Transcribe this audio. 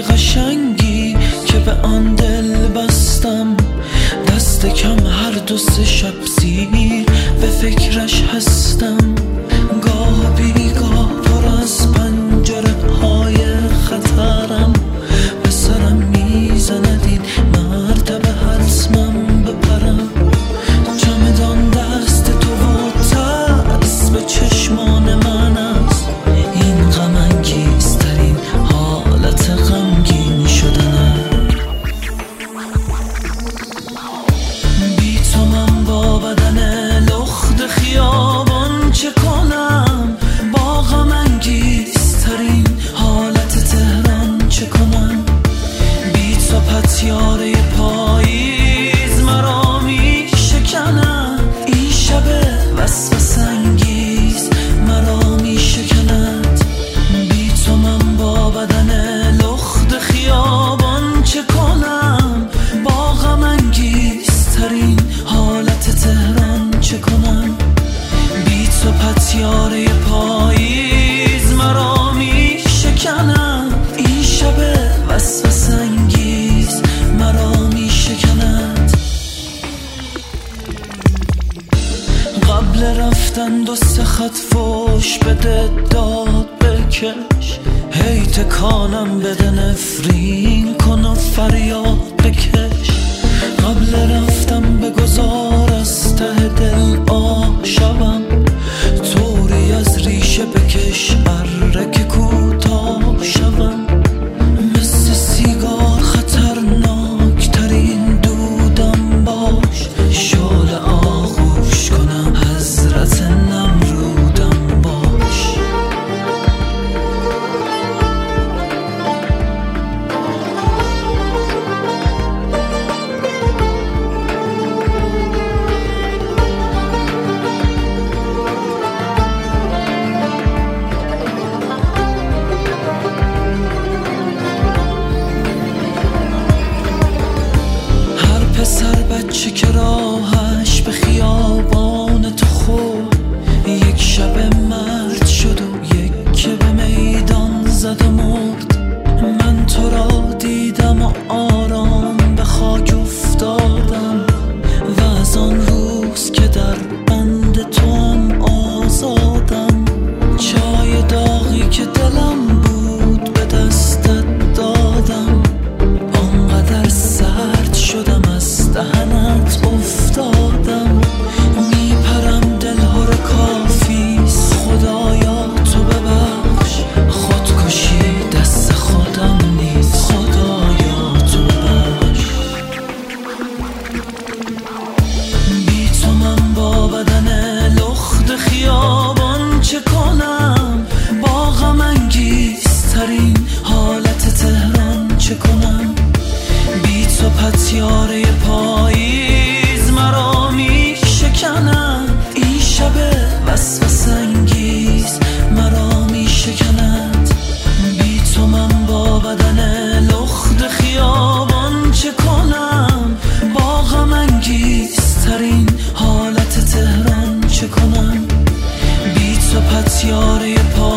قشنگی که به آن دل بستم. دست کم هر دو سه شب سیر به فکرش هستم. نرفتن دو سه خط فوش بده داد بکش. هی تکانم بده نفرین کن و فریاد بکش. دهنت افتادم. کنم. بی تو پتیاره پا